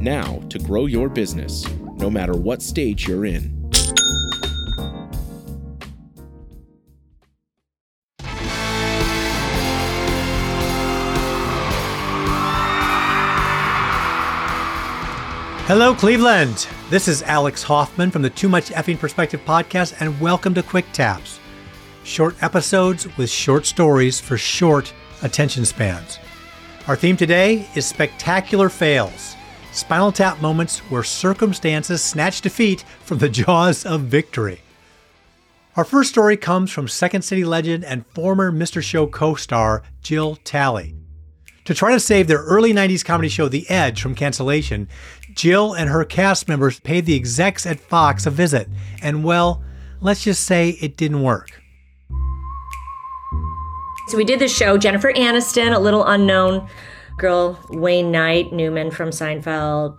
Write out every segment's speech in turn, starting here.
now to grow your business, no matter what stage you're in. Hello, Cleveland. This is Alex Hoffman from the Too Much Effing Perspective podcast, and welcome to Quick Taps. Short episodes with short stories for short attention spans. Our theme today is spectacular fails, spinal tap moments where circumstances snatch defeat from the jaws of victory. Our first story comes from Second City legend and former Mr. Show co star Jill Talley. To try to save their early 90s comedy show The Edge from cancellation, Jill and her cast members paid the execs at Fox a visit, and well, let's just say it didn't work. So we did the show. Jennifer Aniston, a little unknown girl, Wayne Knight, Newman from Seinfeld,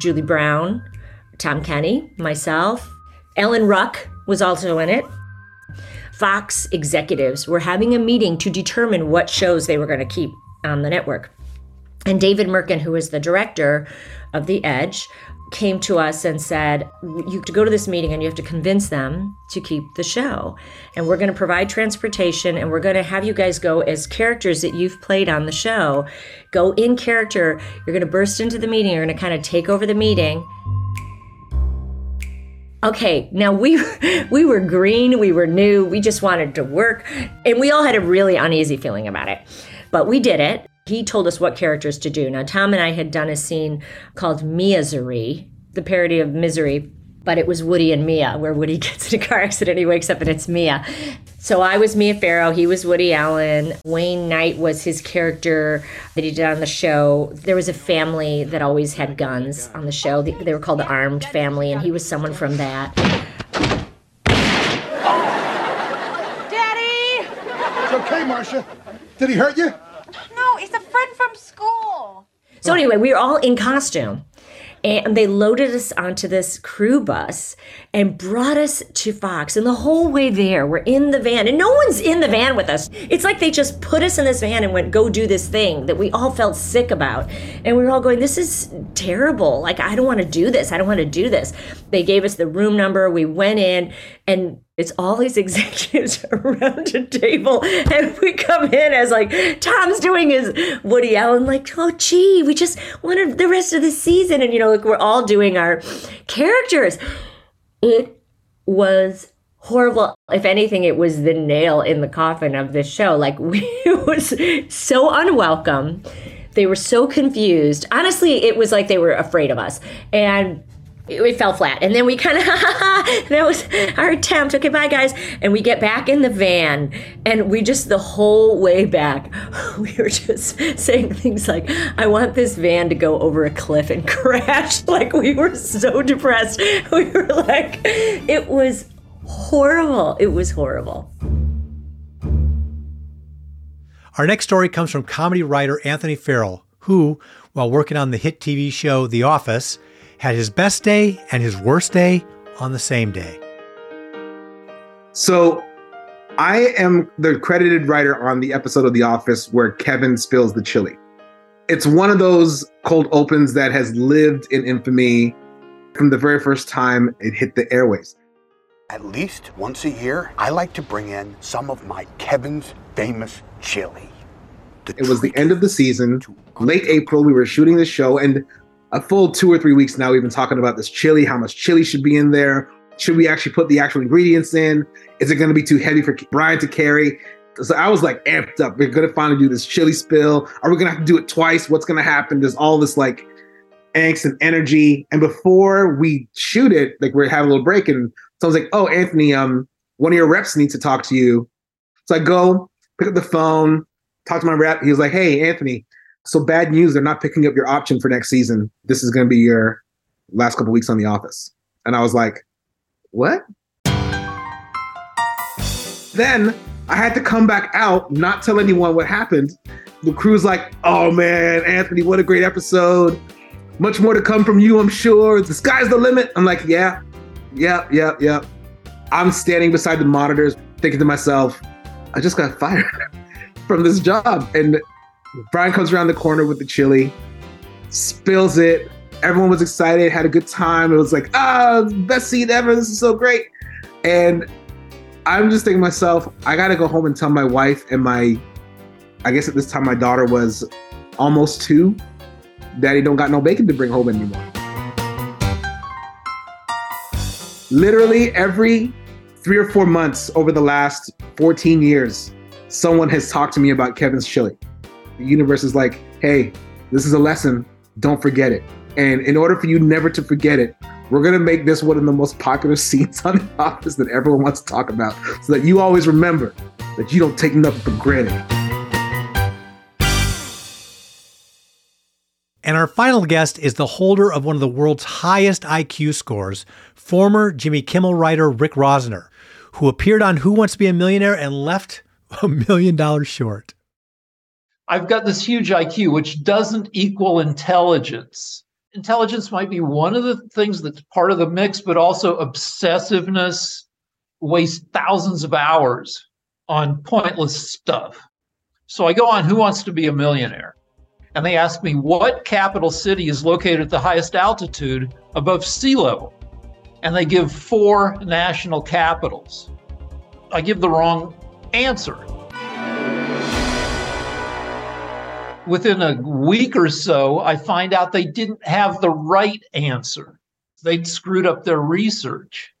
Julie Brown, Tom Kenny, myself. Alan Ruck was also in it. Fox executives were having a meeting to determine what shows they were going to keep on the network. And David Mirkin, who is the director of The Edge, came to us and said, You have to go to this meeting and you have to convince them to keep the show. And we're going to provide transportation and we're going to have you guys go as characters that you've played on the show. Go in character. You're going to burst into the meeting. You're going to kind of take over the meeting. Okay, now we we were green, we were new, we just wanted to work, and we all had a really uneasy feeling about it. But we did it. He told us what characters to do. Now, Tom and I had done a scene called Misery, the parody of Misery, but it was Woody and Mia, where Woody gets in a car accident, he wakes up and it's Mia. So I was Mia Farrow, he was Woody Allen. Wayne Knight was his character that he did on the show. There was a family that always had guns on the show. They were called the Armed Family, and he was someone from that. Daddy! It's okay, Marcia. Did he hurt you? Friend from school. So anyway, we were all in costume. And they loaded us onto this crew bus and brought us to Fox. And the whole way there, we're in the van, and no one's in the van with us. It's like they just put us in this van and went, go do this thing that we all felt sick about. And we were all going, this is terrible. Like, I don't want to do this. I don't want to do this. They gave us the room number. We went in, and it's all these executives around a table and we come in as like tom's doing his woody allen like oh gee we just wanted the rest of the season and you know like we're all doing our characters. It was horrible. If anything it was the nail in the coffin of this show. Like we it was so unwelcome. They were so confused. Honestly it was like they were afraid of us. And it fell flat. And then we kind of, that was our attempt. Okay, bye guys. And we get back in the van and we just, the whole way back, we were just saying things like, I want this van to go over a cliff and crash. Like we were so depressed. We were like, it was horrible. It was horrible. Our next story comes from comedy writer Anthony Farrell, who, while working on the hit TV show The Office, had his best day and his worst day on the same day. So I am the credited writer on the episode of The Office where Kevin spills the chili. It's one of those cold opens that has lived in infamy from the very first time it hit the airways. At least once a year, I like to bring in some of my Kevin's famous chili. The it was the end of the season, late April. We were shooting the show, and a full two or three weeks now, we've been talking about this chili, how much chili should be in there, Should we actually put the actual ingredients in? Is it going to be too heavy for Brian to carry? So I was like amped up. We're going to finally do this chili spill. Are we going to have to do it twice? What's going to happen? There's all this like angst and energy. And before we shoot it, like we're having a little break, and so I was like, "Oh, Anthony, um, one of your reps needs to talk to you." So I go pick up the phone, talk to my rep. He was like, "Hey, Anthony, so bad news. They're not picking up your option for next season. This is going to be your last couple weeks on The Office." And I was like, "What?" Then I had to come back out, not tell anyone what happened. The crew's like, "Oh man, Anthony, what a great episode! Much more to come from you, I'm sure. The sky's the limit." I'm like, "Yeah, yeah, yeah, yeah." I'm standing beside the monitors, thinking to myself, "I just got fired from this job." And Brian comes around the corner with the chili, spills it. Everyone was excited, had a good time. It was like, "Ah, best scene ever! This is so great!" And I'm just thinking to myself, I gotta go home and tell my wife and my, I guess at this time my daughter was almost two, Daddy don't got no bacon to bring home anymore. Literally every three or four months over the last 14 years, someone has talked to me about Kevin's chili. The universe is like, hey, this is a lesson. Don't forget it. And in order for you never to forget it, we're gonna make this one of the most popular scenes on The Office that everyone wants to talk about, so that you always remember that you don't take nothing for granted. And our final guest is the holder of one of the world's highest IQ scores, former Jimmy Kimmel writer Rick Rosner, who appeared on Who Wants to Be a Millionaire and left a million dollars short. I've got this huge IQ, which doesn't equal intelligence. Intelligence might be one of the things that's part of the mix, but also obsessiveness, waste thousands of hours on pointless stuff. So I go on Who Wants to Be a Millionaire? And they ask me what capital city is located at the highest altitude above sea level. And they give four national capitals. I give the wrong answer. Within a week or so, I find out they didn't have the right answer. They'd screwed up their research.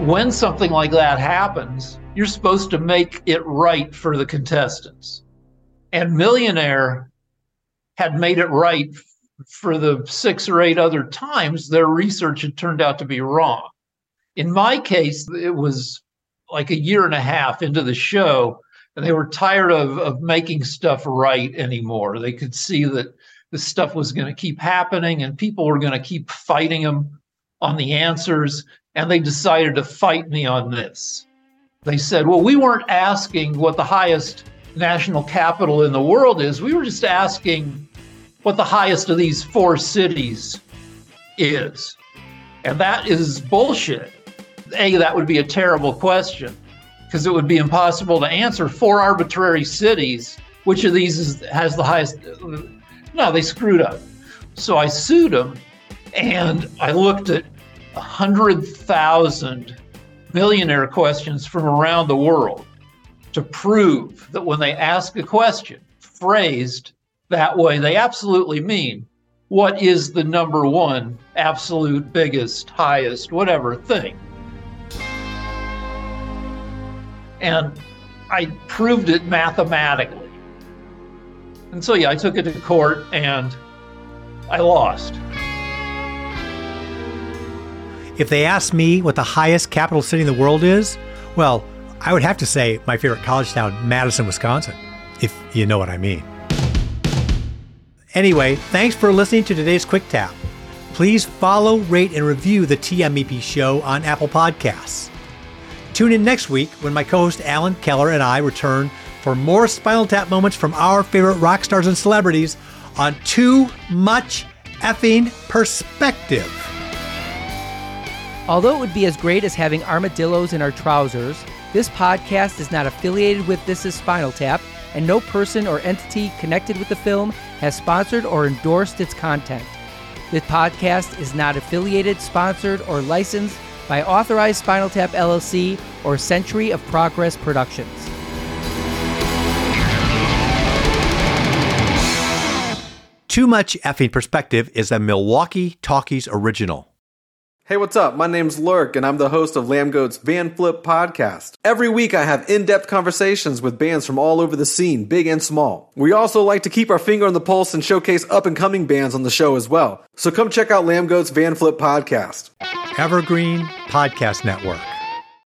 When something like that happens, you're supposed to make it right for the contestants. And Millionaire had made it right for the six or eight other times their research had turned out to be wrong. In my case, it was like a year and a half into the show and they were tired of, of making stuff right anymore. They could see that this stuff was going to keep happening and people were going to keep fighting them on the answers. And they decided to fight me on this. They said, well, we weren't asking what the highest national capital in the world is. We were just asking what the highest of these four cities is. And that is bullshit. A, that would be a terrible question because it would be impossible to answer four arbitrary cities. Which of these is, has the highest? No, they screwed up. So I sued them and I looked at 100,000 millionaire questions from around the world to prove that when they ask a question phrased that way, they absolutely mean what is the number one, absolute biggest, highest, whatever thing. And I proved it mathematically. And so, yeah, I took it to court and I lost. If they ask me what the highest capital city in the world is, well, I would have to say my favorite college town, Madison, Wisconsin, if you know what I mean. Anyway, thanks for listening to today's Quick Tap. Please follow, rate, and review the TMEP show on Apple Podcasts. Tune in next week when my co host Alan Keller and I return for more Spinal Tap moments from our favorite rock stars and celebrities on Too Much Effing Perspective. Although it would be as great as having armadillos in our trousers, this podcast is not affiliated with This Is Spinal Tap, and no person or entity connected with the film has sponsored or endorsed its content. This podcast is not affiliated, sponsored, or licensed by Authorized Spinal Tap LLC or Century of Progress Productions. Too Much Effing Perspective is a Milwaukee Talkies original. Hey, what's up? My name's Lurk, and I'm the host of Lambgoat's Van Flip podcast. Every week, I have in depth conversations with bands from all over the scene, big and small. We also like to keep our finger on the pulse and showcase up and coming bands on the show as well. So come check out Lambgoat's Van Flip podcast. Evergreen Podcast Network.